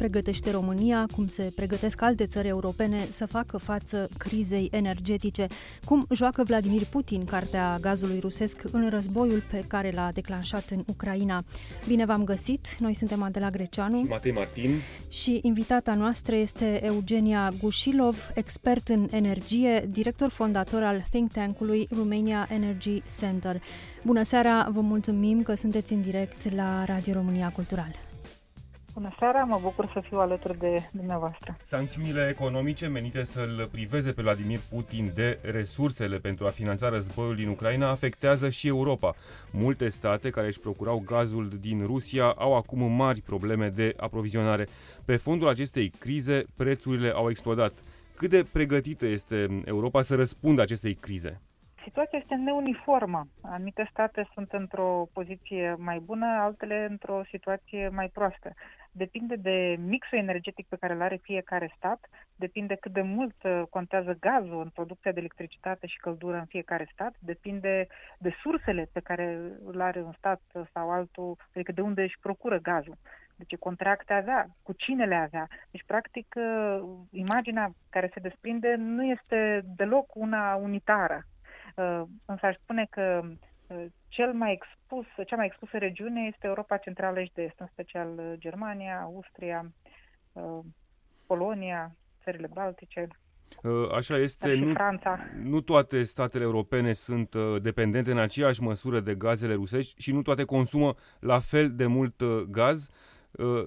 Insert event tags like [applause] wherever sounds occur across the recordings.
Pregătește România, cum se pregătesc alte țări europene să facă față crizei energetice, cum joacă Vladimir Putin cartea gazului rusesc în războiul pe care l-a declanșat în Ucraina. Bine v-am găsit, noi suntem Adela Greceanu și Matei Martin și invitata noastră este Eugenia Gușilov, expert în energie, director fondator al think tank-ului Romania Energy Center. Bună seara, vă mulțumim că sunteți în direct la Radio România Cultural. Bună seara, mă bucur să fiu alături de dumneavoastră. Sancțiunile economice menite să-l priveze pe Vladimir Putin de resursele pentru a finanța războiul din Ucraina afectează și Europa. Multe state care își procurau gazul din Rusia au acum mari probleme de aprovizionare. Pe fondul acestei crize, prețurile au explodat. Cât de pregătită este Europa să răspundă acestei crize? Situația este neuniformă. Anumite state sunt într-o poziție mai bună, altele într-o situație mai proastă. Depinde de mixul energetic pe care îl are fiecare stat, depinde cât de mult uh, contează gazul în producția de electricitate și căldură în fiecare stat, depinde de sursele pe care îl are un stat sau altul, adică de unde își procură gazul. De ce contracte avea, cu cine le avea. Deci, practic, uh, imaginea care se desprinde nu este deloc una unitară. Uh, însă aș spune că uh, cel mai expus, cea mai expusă regiune este Europa Centrală și de Est, în special uh, Germania, Austria, Polonia, țările Baltice. Așa este, nu, Franța. nu toate statele europene sunt dependente în aceeași măsură de gazele rusești și nu toate consumă la fel de mult gaz.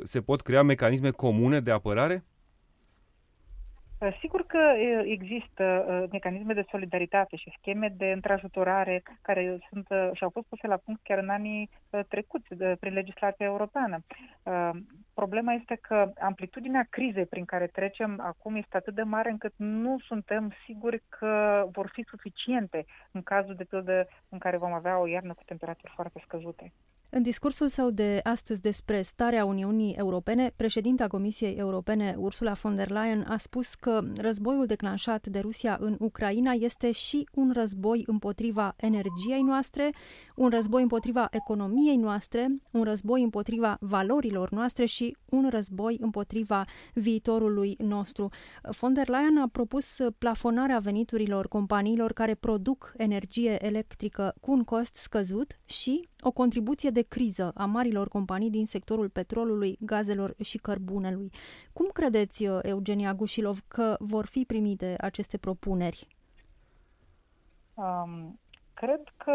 Se pot crea mecanisme comune de apărare? Uh, sigur că uh, există uh, mecanisme de solidaritate și scheme de întrajutorare care sunt și au fost puse la punct chiar în anii trecuți prin legislația europeană. Problema este că amplitudinea crizei prin care trecem acum este atât de mare încât nu suntem siguri că vor fi suficiente în cazul de pildă în care vom avea o iarnă cu temperaturi foarte scăzute. În discursul său de astăzi despre starea Uniunii Europene, președinta Comisiei Europene Ursula von der Leyen a spus că războiul declanșat de Rusia în Ucraina este și un război împotriva energiei noastre, un război împotriva economiei noastre, un război împotriva valorilor noastre și un război împotriva viitorului nostru. Von der Leyen a propus plafonarea veniturilor companiilor care produc energie electrică cu un cost scăzut și o contribuție de criză a marilor companii din sectorul petrolului, gazelor și cărbunelui. Cum credeți, Eugenia Gușilov, că vor fi primite aceste propuneri? Um, cred că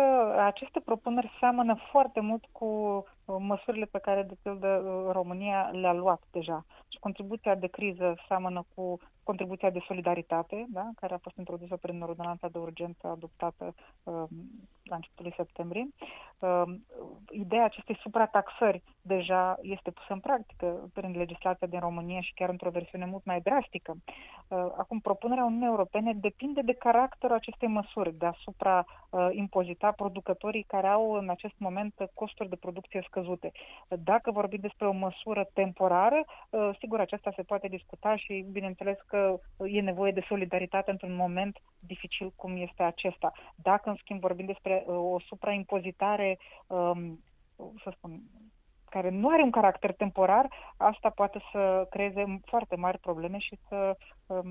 aceste propuneri seamănă foarte mult cu uh, măsurile pe care, de pildă, uh, România le-a luat deja. Și contribuția de criză seamănă cu contribuția de solidaritate, da, care a fost introdusă prin ordonanța de urgență adoptată uh, la începutul septembrie. Uh, ideea acestei suprataxări deja este pusă în practică prin legislația din România și chiar într-o versiune mult mai drastică. Uh, acum, propunerea Uniunii Europene depinde de caracterul acestei măsuri, de asupra uh, impozita producătorii care au în acest moment costuri de producție scăzute. Dacă vorbim despre o măsură temporară, uh, sigur, aceasta se poate discuta și, bineînțeles, că că e nevoie de solidaritate într-un moment dificil cum este acesta. Dacă, în schimb, vorbim despre uh, o supraimpozitare, um, să spun, care nu are un caracter temporar, asta poate să creeze foarte mari probleme și să um,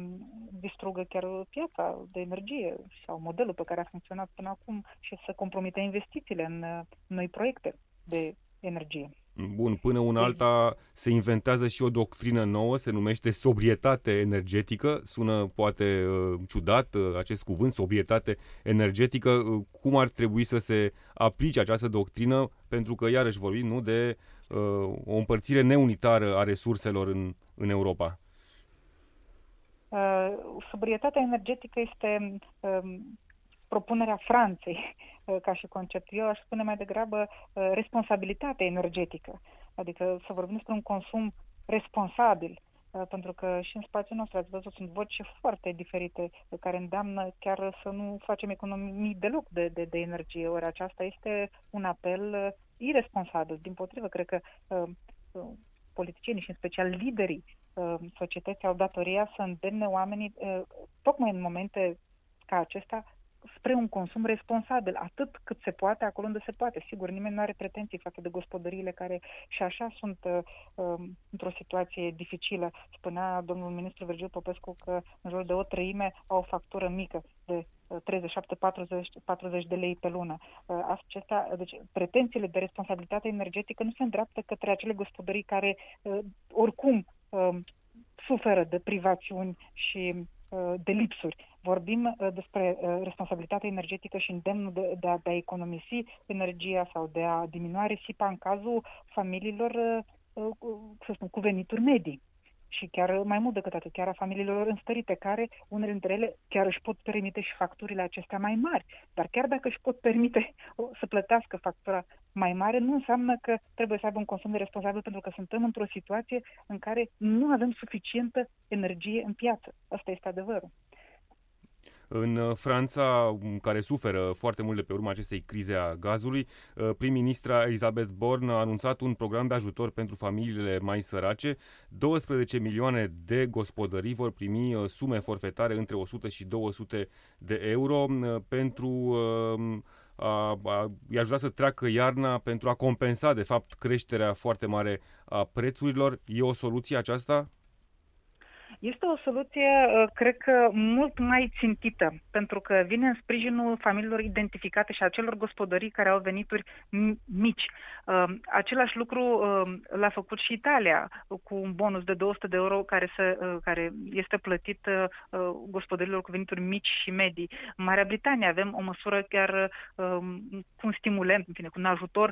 distrugă chiar piața de energie sau modelul pe care a funcționat până acum și să compromite investițiile în uh, noi proiecte de energie. Bun, până una alta se inventează și o doctrină nouă, se numește sobrietate energetică. Sună poate uh, ciudat uh, acest cuvânt, sobrietate energetică. Uh, cum ar trebui să se aplice această doctrină? Pentru că, iarăși vorbim, nu, de uh, o împărțire neunitară a resurselor în, în Europa. Uh, sobrietatea energetică este uh, propunerea Franței uh, ca și concept. Eu aș spune mai degrabă uh, responsabilitate energetică, adică să vorbim despre un consum responsabil, uh, pentru că și în spațiul nostru, ați văzut, sunt voci foarte diferite care îndeamnă chiar să nu facem economii deloc de, de, de energie. Ori aceasta este un apel irresponsabil. Din potrivă, cred că politicienii și în special liderii societății au datoria să îndemne oamenii, tocmai în momente ca acesta, spre un consum responsabil, atât cât se poate, acolo unde se poate. Sigur, nimeni nu are pretenții față de gospodăriile care și așa sunt uh, um, într-o situație dificilă. Spunea domnul ministru Virgil Popescu că în jur de o treime au o factură mică de 37-40 uh, de lei pe lună. Uh, acestea, deci, pretențiile de responsabilitate energetică nu se îndreaptă către acele gospodării care uh, oricum uh, suferă de privațiuni și Uh, de lipsuri. Vorbim uh, despre uh, responsabilitatea energetică și îndemnul de, de, a, de a economisi energia sau de a diminua risipa în cazul familiilor, să spun, cu venituri medii și chiar mai mult decât atât, chiar a familiilor înstărite, care unele dintre ele chiar își pot permite și facturile acestea mai mari. Dar chiar dacă își pot permite [laughs] să plătească factura mai mare, nu înseamnă că trebuie să aibă un consum de responsabil, pentru că suntem într-o situație în care nu avem suficientă energie în piață. Asta este adevărul. În uh, Franța, care suferă foarte mult de pe urma acestei crize a gazului, uh, prim-ministra Elizabeth Borne a anunțat un program de ajutor pentru familiile mai sărace. 12 milioane de gospodării vor primi uh, sume forfetare între 100 și 200 de euro pentru a, a, i-a ajutat să treacă iarna pentru a compensa, de fapt, creșterea foarte mare a prețurilor. E o soluție aceasta? Este o soluție, uh, cred că, mult mai țintită, pentru că vine în sprijinul familiilor identificate și a celor gospodării care au venituri mici. Uh, același lucru uh, l-a făcut și Italia, cu un bonus de 200 de euro care, să, care este plătit gospodărilor cu venituri mici și medii. În Marea Britanie avem o măsură chiar cu un stimulant, în fine, cu un ajutor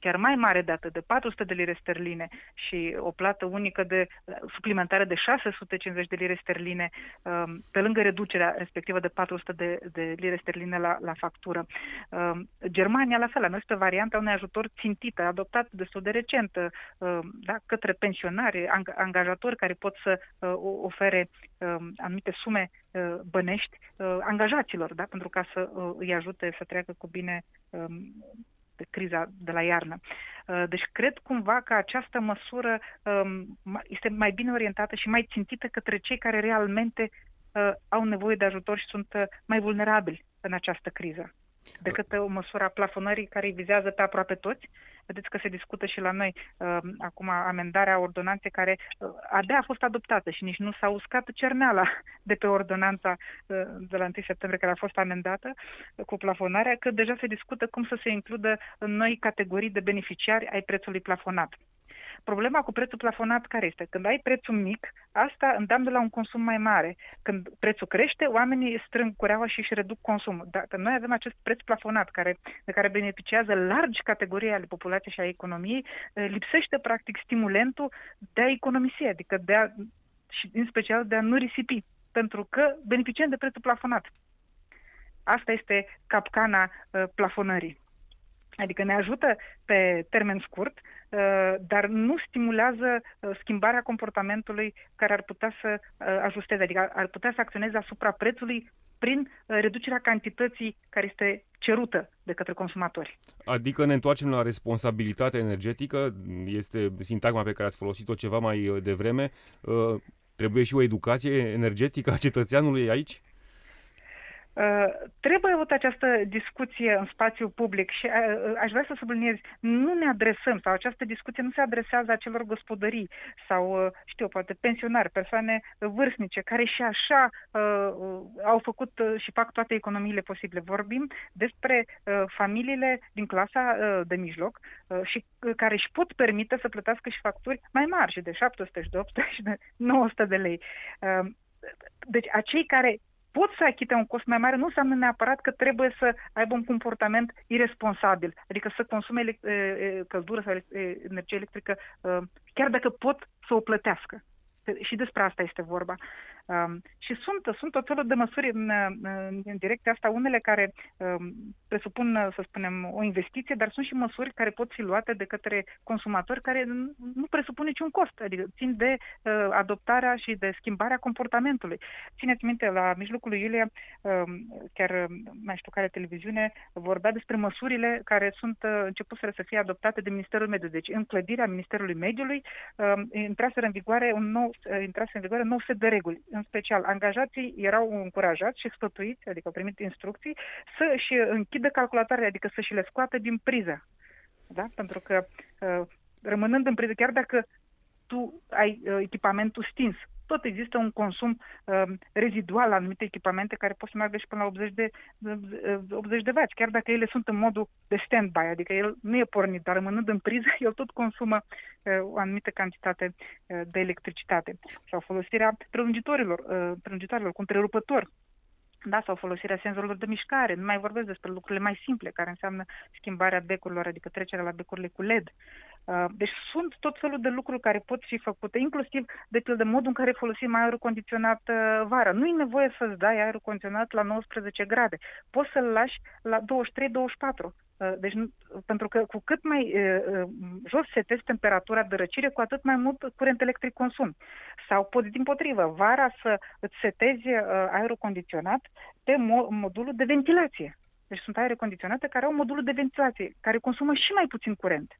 chiar mai mare de atât, de 400 de lire sterline și o plată unică de suplimentare de 600 250 de lire sterline, um, pe lângă reducerea respectivă de 400 de, de lire sterline la, la factură. Um, Germania, la fel, a mers pe varianta unui ajutor țintit, adoptat destul de recent um, da, către pensionari, angajatori care pot să uh, ofere anumite sume uh, bănești uh, angajaților, da, pentru ca să îi ajute să treacă cu bine de criza de la iarnă. Uh, deci cred cumva că această măsură um, este mai bine orientată și mai țintită către cei care realmente uh, au nevoie de ajutor și sunt uh, mai vulnerabili în această criză decât o măsură a plafonării care îi vizează pe aproape toți. Vedeți că se discută și la noi uh, acum amendarea ordonanței care uh, abia a fost adoptată și nici nu s-a uscat cerneala de pe ordonanța uh, de la 1 septembrie care a fost amendată uh, cu plafonarea, că deja se discută cum să se includă noi categorii de beneficiari ai prețului plafonat. Problema cu prețul plafonat care este? Când ai prețul mic, asta îndeamnă la un consum mai mare. Când prețul crește, oamenii strâng cureaua și își reduc consumul. Dacă noi avem acest preț plafonat care, de care beneficiază largi categorii ale populației și a economiei, eh, lipsește practic stimulentul de a economisi, adică de a, și în special de a nu risipi, pentru că beneficiem de prețul plafonat. Asta este capcana uh, plafonării. Adică ne ajută pe termen scurt, uh, dar nu stimulează uh, schimbarea comportamentului care ar putea să uh, ajusteze, adică ar putea să acționeze asupra prețului prin reducerea cantității care este cerută de către consumatori. Adică ne întoarcem la responsabilitatea energetică, este sintagma pe care ați folosit-o ceva mai devreme. Trebuie și o educație energetică a cetățeanului aici? Uh, trebuie avut această discuție în spațiu public și uh, uh, aș vrea să subliniez, nu ne adresăm sau această discuție nu se adresează acelor gospodării sau, uh, știu, poate pensionari, persoane vârstnice care și așa uh, au făcut uh, și fac toate economiile posibile. Vorbim despre uh, familiile din clasa uh, de mijloc uh, și uh, care își pot permite să plătească și facturi mai mari și de 700 și de 800 și de 900 de lei. Uh, deci acei care pot să achite un cost mai mare, nu înseamnă neapărat că trebuie să aibă un comportament irresponsabil, adică să consume căldură sau energie electrică, chiar dacă pot să o plătească. Și despre asta este vorba. Um, și sunt, sunt tot felul de măsuri în, în direcția asta, unele care um, presupun, să spunem, o investiție, dar sunt și măsuri care pot fi luate de către consumatori care nu presupun niciun cost, adică țin de uh, adoptarea și de schimbarea comportamentului. Țineți minte, la mijlocul lui iulie, uh, chiar mai știu care televiziune, vorbea despre măsurile care sunt uh, începuseră să fie adoptate de Ministerul Mediului. Deci, în clădirea Ministerului Mediului, uh, intraseră în vigoare un nou, uh, intrase în vigoare un nou set de reguli. În special, angajații erau încurajați și sfătuiți, adică au primit instrucții, să-și închidă calculatoarele, adică să și le scoată din priză. Da? Pentru că uh, rămânând în priză, chiar dacă tu ai uh, echipamentul stins, tot există un consum uh, rezidual la anumite echipamente care pot să meargă și până la 80 de, uh, 80 de vați, chiar dacă ele sunt în modul de stand-by, adică el nu e pornit, dar rămânând în priză, [laughs] el tot consumă uh, o anumită cantitate uh, de electricitate. Sau folosirea prelungitorilor, uh, prelungitorilor cu întrerupător, da, sau folosirea senzorilor de mișcare. Nu mai vorbesc despre lucrurile mai simple, care înseamnă schimbarea becurilor, adică trecerea la becurile cu LED. Uh, deci sunt tot felul de lucruri care pot fi făcute, inclusiv de pildă modul în care folosim aerul condiționat uh, vara. Nu e nevoie să-ți dai aerul condiționat la 19 grade. Poți să-l lași la 23-24 Uh, deci, pentru că cu cât mai uh, uh, jos setezi temperatura de răcire, cu atât mai mult curent electric consum. Sau poți din potrivă, vara să îți setezi aerul condiționat pe modulul de ventilație. Deci sunt aere condiționate care au modulul de ventilație, care consumă și mai puțin curent.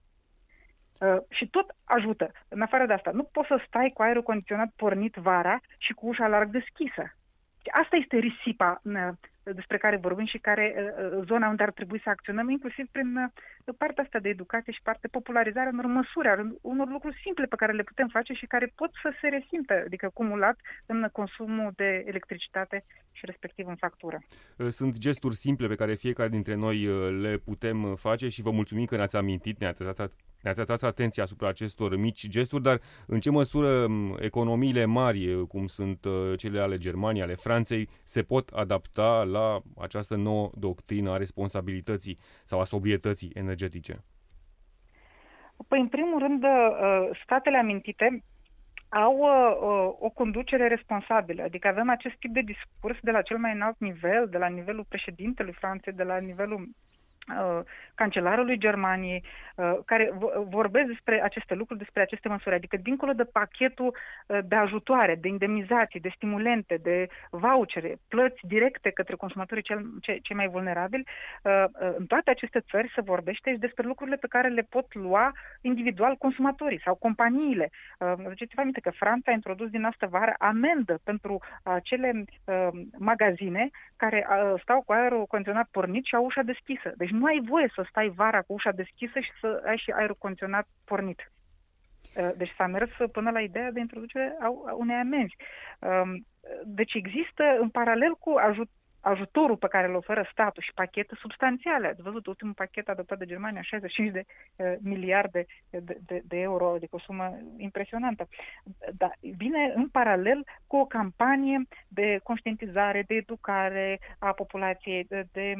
Uh, și tot ajută. În afară de asta, nu poți să stai cu aerul condiționat pornit vara și cu ușa larg deschisă. Asta este risipa despre care vorbim și care uh, uh, zona unde ar trebui să acționăm, inclusiv prin uh, partea asta de educație și partea popularizarea unor măsuri, unor lucruri simple pe care le putem face și care pot să se resimtă, adică acumulat în consumul de electricitate și respectiv în factură. Sunt gesturi simple pe care fiecare dintre noi le putem face și vă mulțumim că ne-ați amintit, ne-ați ne-ați atras atenția asupra acestor mici gesturi, dar în ce măsură economiile mari, cum sunt cele ale Germaniei, ale Franței, se pot adapta la această nouă doctrină a responsabilității sau a sobrietății energetice? Păi, în primul rând, statele amintite au o conducere responsabilă, adică avem acest tip de discurs de la cel mai înalt nivel, de la nivelul președintelui Franței, de la nivelul Uh, cancelarului Germaniei, uh, care vorbesc despre aceste lucruri, despre aceste măsuri. Adică, dincolo de pachetul uh, de ajutoare, de indemnizații, de stimulente, de vouchere, plăți directe către consumatorii cel, ce, cei mai vulnerabili, în toate aceste țări se vorbește și despre lucrurile pe care le pot lua individual consumatorii sau companiile. Ziceți-vă aminte că Franța a introdus din asta vară amendă pentru acele magazine care stau cu aerul condiționat pornit și au ușa deschisă. Deci nu ai voie să stai vara cu ușa deschisă și să ai și aerul condiționat pornit. Uh, deci s-a mers până la ideea de introducere a unei amenzi. Um, deci există în paralel cu ajut, ajutorul pe care îl oferă statul și pachete substanțiale. Ați văzut ultimul pachet adoptat de Germania, 65 de uh, miliarde de, de, de euro, adică o sumă impresionantă. Dar vine în paralel cu o campanie de conștientizare, de educare a populației, de, de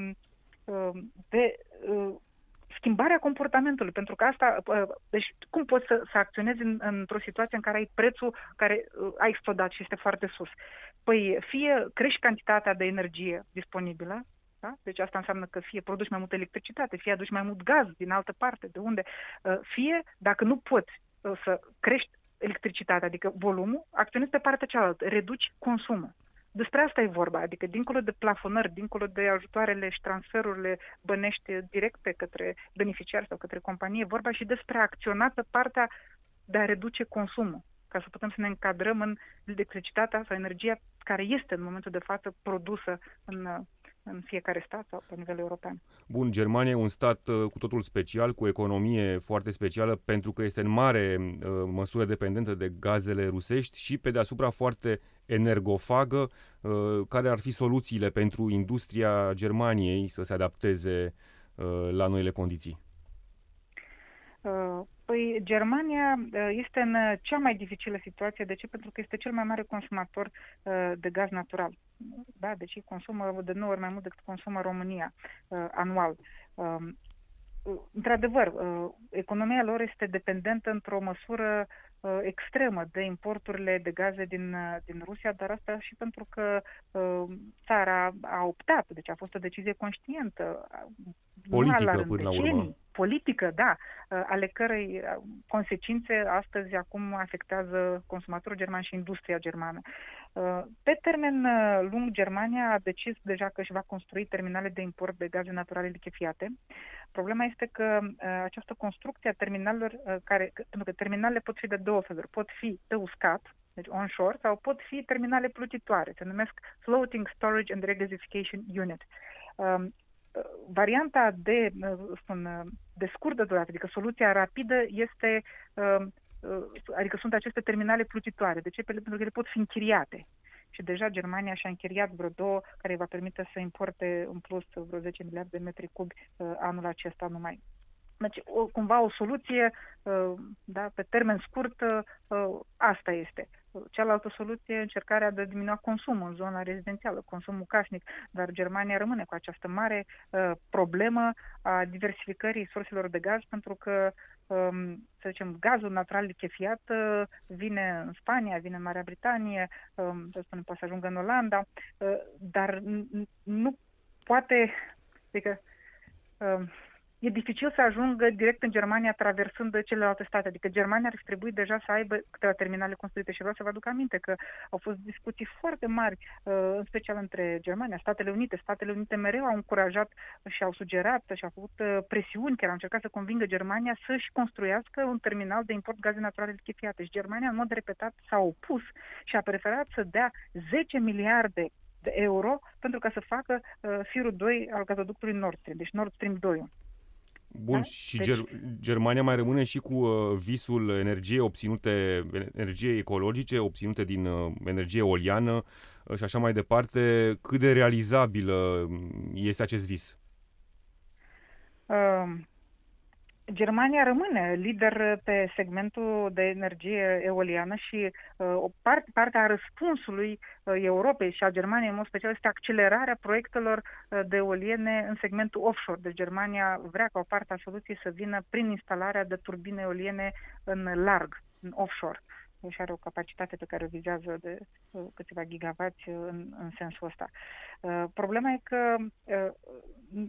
Um, de uh, schimbarea comportamentului, pentru că asta, uh, deci cum poți să, să acționezi în, într-o situație în care ai prețul care uh, a explodat și este foarte sus? Păi fie crești cantitatea de energie disponibilă, da? Deci asta înseamnă că fie produci mai multă electricitate, fie aduci mai mult gaz din altă parte, de unde, fie, dacă nu poți să crești electricitatea, adică volumul, acționezi pe partea cealaltă, reduci consumul. Despre asta e vorba, adică dincolo de plafonări, dincolo de ajutoarele și transferurile bănești directe către beneficiari sau către companie, e vorba și despre acționată partea de a reduce consumul, ca să putem să ne încadrăm în electricitatea sau energia care este în momentul de față produsă în în fiecare stat sau la nivel european. Bun, Germania e un stat uh, cu totul special, cu o economie foarte specială, pentru că este în mare uh, măsură dependentă de gazele rusești și pe deasupra foarte energofagă. Uh, care ar fi soluțiile pentru industria Germaniei să se adapteze uh, la noile condiții? Uh, păi Germania uh, este în cea mai dificilă situație. De ce? Pentru că este cel mai mare consumator uh, de gaz natural. Da? Deci consumă de 9 ori mai mult decât consumă România anual. Um, într-adevăr, economia lor este dependentă într-o măsură uh, extremă de importurile de gaze din, uh, din Rusia, dar asta și pentru că uh, țara a optat, deci a fost o decizie conștientă. Politică până la urmă. Politică, da, uh, ale cărei uh, consecințe astăzi acum afectează consumatorul german și industria germană. Uh, pe termen lung, Germania a decis deja că își va construi terminale de import de gaze naturale lichefiate. Problema este că această construcție a terminalelor, care, pentru că terminalele pot fi de două feluri, pot fi pe uscat, deci onshore, sau pot fi terminale plutitoare, se numesc Floating Storage and Regasification Unit. Um, varianta de, spun, de scurtă durată, adică soluția rapidă este, um, adică sunt aceste terminale plutitoare. De ce? Pentru că ele pot fi închiriate. Și deja Germania și-a închiriat vreo două care îi va permite să importe în plus vreo 10 miliarde de metri cubi uh, anul acesta numai. Deci, o, cumva o soluție uh, da, pe termen scurt, uh, asta este. Cealaltă soluție, încercarea de a diminua consumul în zona rezidențială, consumul casnic, dar Germania rămâne cu această mare uh, problemă a diversificării surselor de gaz, pentru că, um, să zicem, gazul natural lichefiat uh, vine în Spania, vine în Marea Britanie, um, să spunem, poate să ajungă în Olanda, uh, dar nu poate, adică, uh, e dificil să ajungă direct în Germania traversând celelalte state. Adică Germania ar trebui deja să aibă câteva terminale construite și vreau să vă aduc aminte că au fost discuții foarte mari, uh, în special între Germania, Statele Unite. Statele Unite mereu au încurajat și au sugerat și au făcut uh, presiuni, chiar au încercat să convingă Germania să-și construiască un terminal de import gaze naturale lichefiate. Și Germania, în mod repetat, s-a opus și a preferat să dea 10 miliarde de euro pentru ca să facă uh, firul 2 al gazoductului Nord Stream, deci Nord Stream 2. Bun, da? și deci... Ger- Germania mai rămâne și cu uh, visul energiei obținute, energie ecologice, obținute din uh, energie eoliană uh, și așa mai departe. Cât de realizabil este acest vis? Uh, Germania rămâne lider pe segmentul de energie eoliană și uh, o parte, partea a răspunsului uh, Europei și a Germaniei în mod special este accelerarea proiectelor uh, de eoliene în segmentul offshore. Deci Germania vrea ca o parte a soluției să vină prin instalarea de turbine eoliene în larg, în offshore și are o capacitate pe care o vizează de uh, câteva gigavați în, în sensul ăsta. Uh, problema e că uh,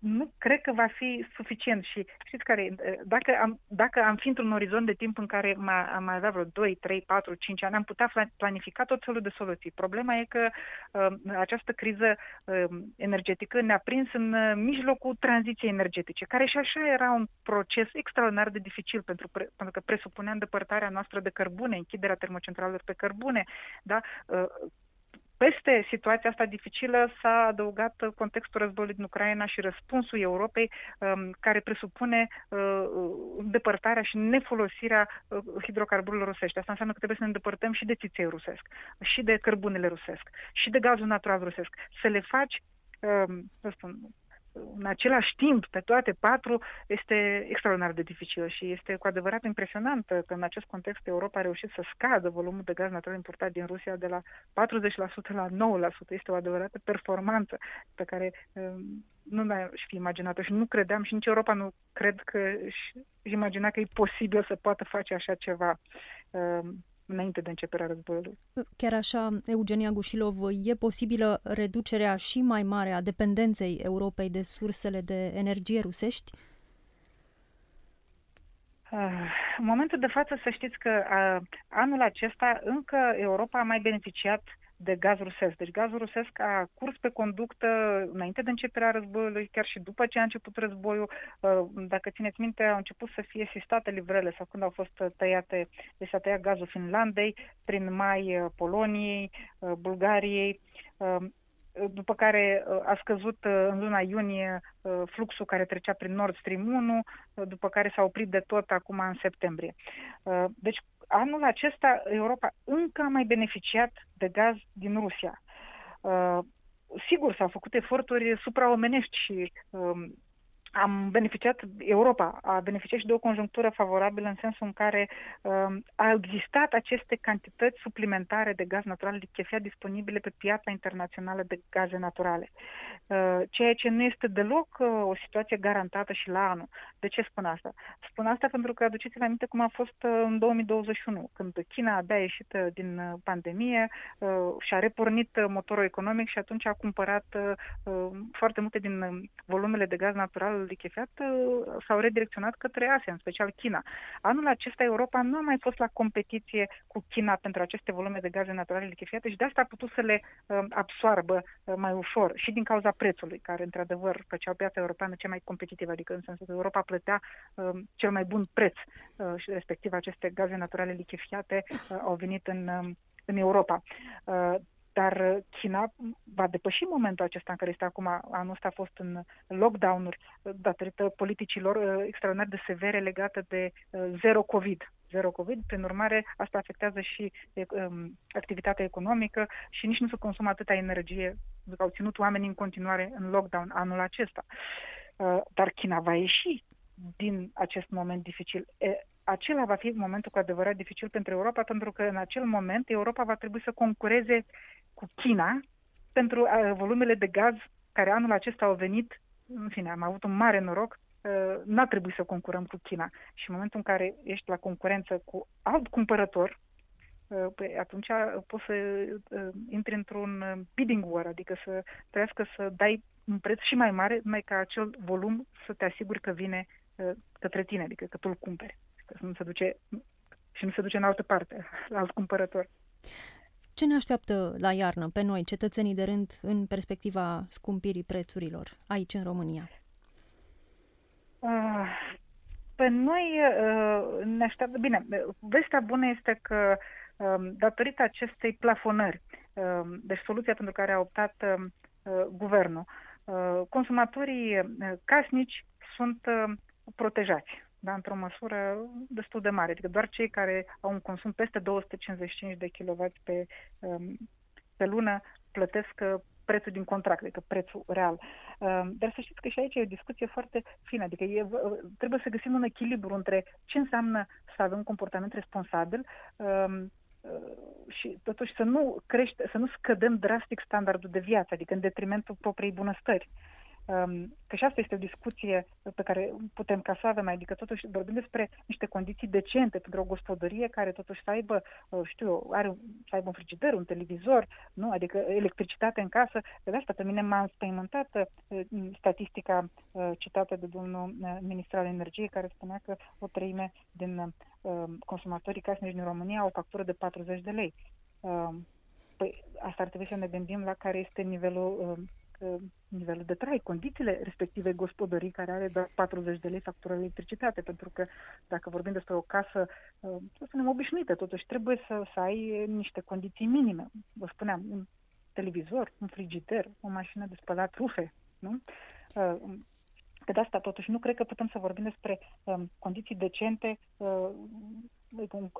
nu cred că va fi suficient și știți care, dacă am, dacă am fi într-un orizont de timp în care am mai avea vreo 2, 3, 4, 5 ani, am putea planifica tot felul de soluții. Problema e că uh, această criză uh, energetică ne-a prins în uh, mijlocul tranziției energetice, care și așa era un proces extraordinar de dificil pentru, pre, pentru că presupunea îndepărtarea noastră de cărbune, închiderea termocentralelor pe cărbune, da? Uh, peste situația asta dificilă s-a adăugat contextul războiului din Ucraina și răspunsul Europei um, care presupune uh, îndepărtarea și nefolosirea uh, hidrocarburilor rusești. Asta înseamnă că trebuie să ne îndepărtăm și de țiței rusesc, și de cărbunele rusesc, și de gazul natural rusesc. Să le faci um, să spun, în același timp pe toate patru este extraordinar de dificil și este cu adevărat impresionant că în acest context Europa a reușit să scadă volumul de gaz natural importat din Rusia de la 40% la 9%. Este o adevărată performanță pe care um, nu mi-aș fi imaginat-o și nu credeam și nici Europa nu cred că își imagina că e posibil să poată face așa ceva. Um, înainte de începerea războiului. Chiar așa, Eugenia Gușilov, e posibilă reducerea și mai mare a dependenței Europei de sursele de energie rusești? Ah, în momentul de față să știți că anul acesta încă Europa a mai beneficiat de gaz rusesc. Deci gazul rusesc a curs pe conductă înainte de începerea războiului, chiar și după ce a început războiul. Uh, dacă țineți minte, au început să fie sistate livrele sau când au fost tăiate, deci s-a tăiat gazul Finlandei, prin mai uh, Poloniei, uh, Bulgariei, după care a scăzut în luna iunie fluxul care trecea prin Nord Stream 1, după care s-a oprit de tot acum în septembrie. Deci anul acesta Europa încă a mai beneficiat de gaz din Rusia. Uh, sigur, s-au făcut eforturi supraomenești și um, am beneficiat, Europa a beneficiat și de o conjunctură favorabilă în sensul în care uh, au existat aceste cantități suplimentare de gaz natural lichefiat disponibile pe piața internațională de gaze naturale. Uh, ceea ce nu este deloc uh, o situație garantată și la anul. De ce spun asta? Spun asta pentru că aduceți-vă aminte cum a fost uh, în 2021, când China abia ieșit uh, din uh, pandemie uh, și a repornit uh, motorul economic și atunci a cumpărat uh, uh foarte multe din uh, volumele de gaz natural lichefiat uh, s-au redirecționat către Asia, în special China. Anul acesta Europa nu a mai fost la competiție cu China pentru aceste volume de gaze naturale lichefiate și de asta a putut să le uh, absoarbă uh, mai ușor și din cauza prețului, care într-adevăr făcea piața europeană cea mai competitivă, adică în sensul că Europa plătea cel mai bun preț și respectiv aceste gaze naturale lichefiate au venit în în Europa. Dar uh, China va depăși momentul acesta în care este acum. Anul ăsta a fost în lockdown-uri uh, datorită politicilor uh, extraordinar de severe legate de zero COVID. Zero COVID, prin urmare, asta afectează și um, activitatea economică și nici nu se consumă atâta energie, pentru că au ținut oamenii în continuare în lockdown anul acesta. Uh, dar China va ieși din acest moment dificil. E, acela va fi momentul cu adevărat dificil pentru Europa, pentru că în acel moment Europa va trebui să concureze cu China pentru uh, volumele de gaz care anul acesta au venit. În fine, am avut un mare noroc, uh, n-a trebuit să concurăm cu China. Și în momentul în care ești la concurență cu alt cumpărător, uh, păi atunci poți să uh, intri într-un bidding war, adică să trebuiască să dai un preț și mai mare, numai ca acel volum să te asiguri că vine către tine, adică că tu îl cumperi, că nu se duce și nu se duce în altă parte, la alt cumpărător. Ce ne așteaptă la iarnă pe noi, cetățenii de rând, în perspectiva scumpirii prețurilor aici în România? Uh, pe noi uh, ne așteaptă... Bine, vestea bună este că uh, datorită acestei plafonări, uh, deci soluția pentru care a optat uh, guvernul, uh, consumatorii uh, casnici sunt uh, protejați dar într-o măsură destul de mare. Adică doar cei care au un consum peste 255 de kW pe, um, pe lună plătesc uh, prețul din contract, adică prețul real. Um, dar să știți că și aici e o discuție foarte fină, adică e, trebuie să găsim un echilibru între ce înseamnă să avem un comportament responsabil um, uh, și totuși să nu crește, să nu scădem drastic standardul de viață, adică în detrimentul propriei bunăstări. Um, că și asta este o discuție pe care putem ca să avem, adică totuși vorbim despre niște condiții decente pentru o gospodărie care totuși să aibă, uh, știu eu, are, să aibă un frigider, un televizor, nu? adică electricitate în casă. De asta pe mine m-a înspăimântat uh, statistica uh, citată de domnul ministru al energiei care spunea că o treime din consumatorii casnici din România au o factură de 40 de lei. Um, păi asta ar trebui să ne gândim la care este nivelul Uh, nivelul de trai, condițiile respective gospodării care are doar 40 de lei factură electricitate, pentru că dacă vorbim despre o casă, uh, să spunem, obișnuită, totuși trebuie să, să ai niște condiții minime. Vă spuneam, un televizor, un frigider, o mașină de spălat rufe, nu? Uh, că de asta totuși nu cred că putem să vorbim despre um, condiții decente, uh,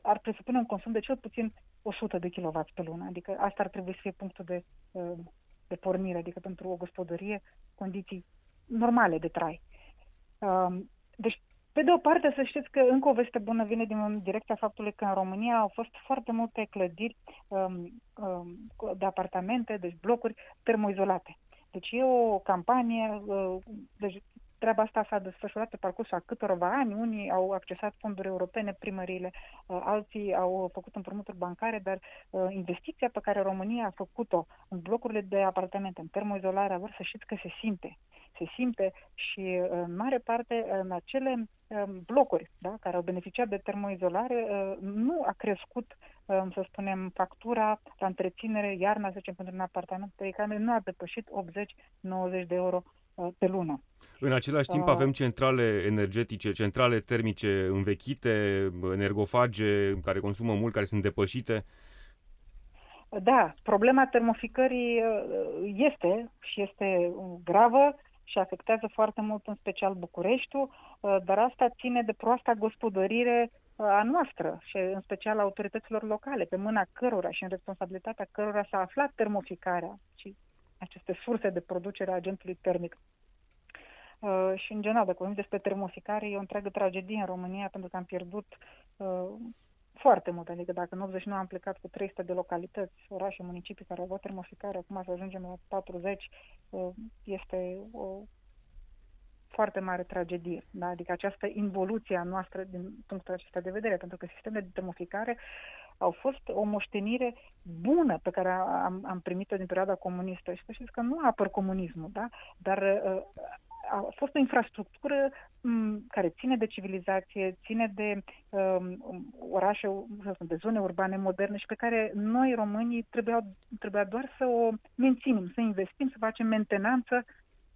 ar presupune un consum de cel puțin 100 de kW pe lună, adică asta ar trebui să fie punctul de uh, de pornire, adică pentru o gospodărie, condiții normale de trai. Um, deci, pe de o parte, să știți că încă o veste bună vine din direcția faptului că în România au fost foarte multe clădiri um, um, de apartamente, deci blocuri termoizolate. Deci e o campanie, uh, deci Treaba asta s-a desfășurat pe parcursul a câtorva ani. Unii au accesat fonduri europene, primăriile, uh, alții au făcut împrumuturi bancare, dar uh, investiția pe care România a făcut-o în blocurile de apartamente, în termoizolare, vor să știți că se simte. Se simte și uh, în mare parte în acele um, blocuri da, care au beneficiat de termoizolare, nu a crescut, um, să spunem, factura la întreținere iarna, să zicem, pentru un apartament pe care nu a depășit 80-90 de euro Uh, pe lună. În același timp uh, avem centrale energetice, centrale termice învechite, energofage, care consumă mult, care sunt depășite. Da, problema termoficării uh, este și este gravă și afectează foarte mult în special Bucureștiul, dar asta ține de proasta gospodărire a noastră și în special a autorităților locale, pe mâna cărora și în responsabilitatea cărora s-a aflat termoficarea și aceste surse de producere a agentului termic. Uh, și, în general, dacă vorbim despre termoficare, e o întreagă tragedie în România pentru că am pierdut uh, foarte mult. Adică dacă în 89 am plecat cu 300 de localități, orașe, municipii care au termoficare, acum să ajungem la 40, uh, este o foarte mare tragedie. Da? Adică această involuție a noastră din punctul acesta de vedere, pentru că sistemele de termoficare au fost o moștenire bună pe care am, am primit-o din perioada comunistă. Și să știți că nu apăr comunismul, da? dar uh, a fost o infrastructură m, care ține de civilizație, ține de um, orașe, de zone urbane moderne și pe care noi, românii, trebuia, trebuia doar să o menținem, să investim, să facem mentenanță.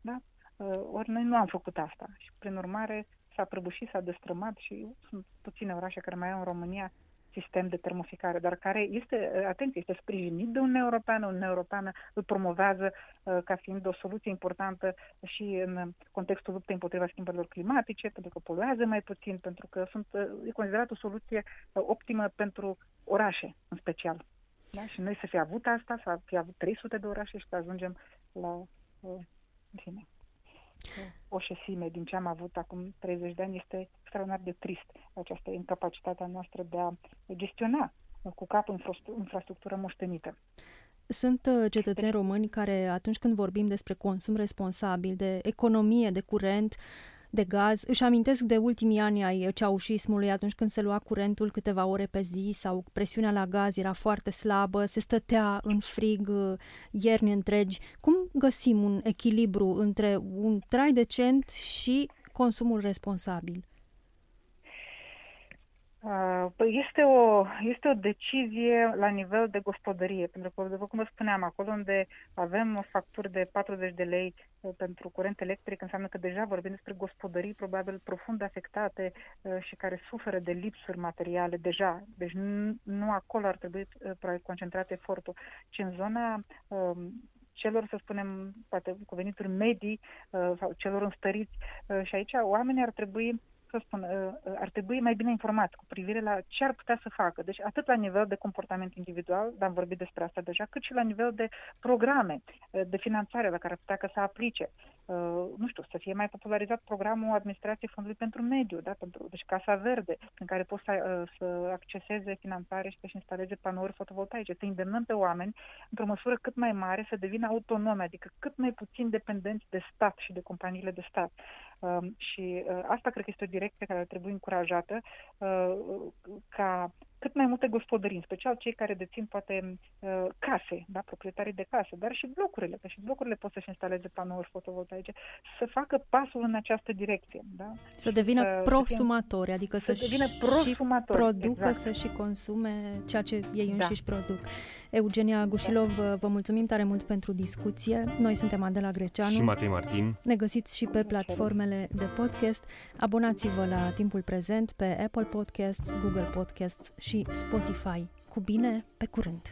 Da? Uh, ori noi nu am făcut asta. Și, prin urmare, s-a prăbușit, s-a destrămat și sunt puține orașe care mai au în România sistem de termoficare, dar care este, atenție, este sprijinit de Uniunea Europeană. Uniunea Europeană îl promovează uh, ca fiind o soluție importantă și în contextul luptei împotriva schimbărilor climatice, pentru că poluează mai puțin, pentru că sunt, uh, e considerat o soluție uh, optimă pentru orașe, în special. Da? Și noi să fi avut asta, să fi avut 300 de orașe și să ajungem la, în fine, o șesime din ce am avut acum 30 de ani este extraordinar de trist această incapacitate a noastră de a gestiona cu capul infrastructură moștenită. Sunt uh, cetățeni români care, atunci când vorbim despre consum responsabil, de economie, de curent, de gaz. Își amintesc de ultimii ani ai ceaușismului, atunci când se lua curentul câteva ore pe zi sau presiunea la gaz era foarte slabă, se stătea în frig uh, ierni întregi. Cum găsim un echilibru între un trai decent și consumul responsabil? Uh, păi este o, este o decizie la nivel de gospodărie, pentru că, după cum vă spuneam, acolo unde avem o factură de 40 de lei uh, pentru curent electric, înseamnă că deja vorbim despre gospodării probabil profund afectate uh, și care suferă de lipsuri materiale deja. Deci nu acolo ar trebui concentrat efortul, ci în zona um, celor, să spunem, poate cu venituri medii sau celor înstăriți. Și aici oamenii ar trebui să spun, uh, uh, ar trebui mai bine informat cu privire la ce ar putea să facă. Deci atât la nivel de comportament individual, dar am vorbit despre asta deja, cât și la nivel de programe uh, de finanțare la care ar putea că să aplice. Nu știu, să fie mai popularizat programul Administrației Fondului pentru Mediu, da? pentru, deci Casa Verde, în care poți să, să acceseze finanțare și să-și instaleze panouri fotovoltaice. Să îndemnăm pe oameni, într-o măsură cât mai mare, să devină autonome, adică cât mai puțin dependenți de stat și de companiile de stat. Um, și uh, asta cred că este o direcție care ar trebui încurajată uh, ca cât mai multe gospodării, în special cei care dețin poate uh, case, da, proprietarii de case, dar și blocurile, că și blocurile pot să-și instaleze panouri fotovoltaice, să facă pasul în această direcție. Da? Să devină uh, prosumatori, adică să, să devină prosumatori, și producă, exact. să și consume ceea ce ei da. înșiși da. produc. Eugenia Gușilov, da. vă mulțumim tare mult pentru discuție. Noi suntem Adela Greceanu. Și Matei Martin. Ne găsiți și pe platformele de podcast. Abonați-vă la timpul prezent pe Apple Podcasts, Google Podcasts și Spotify. Cu bine, pe curând!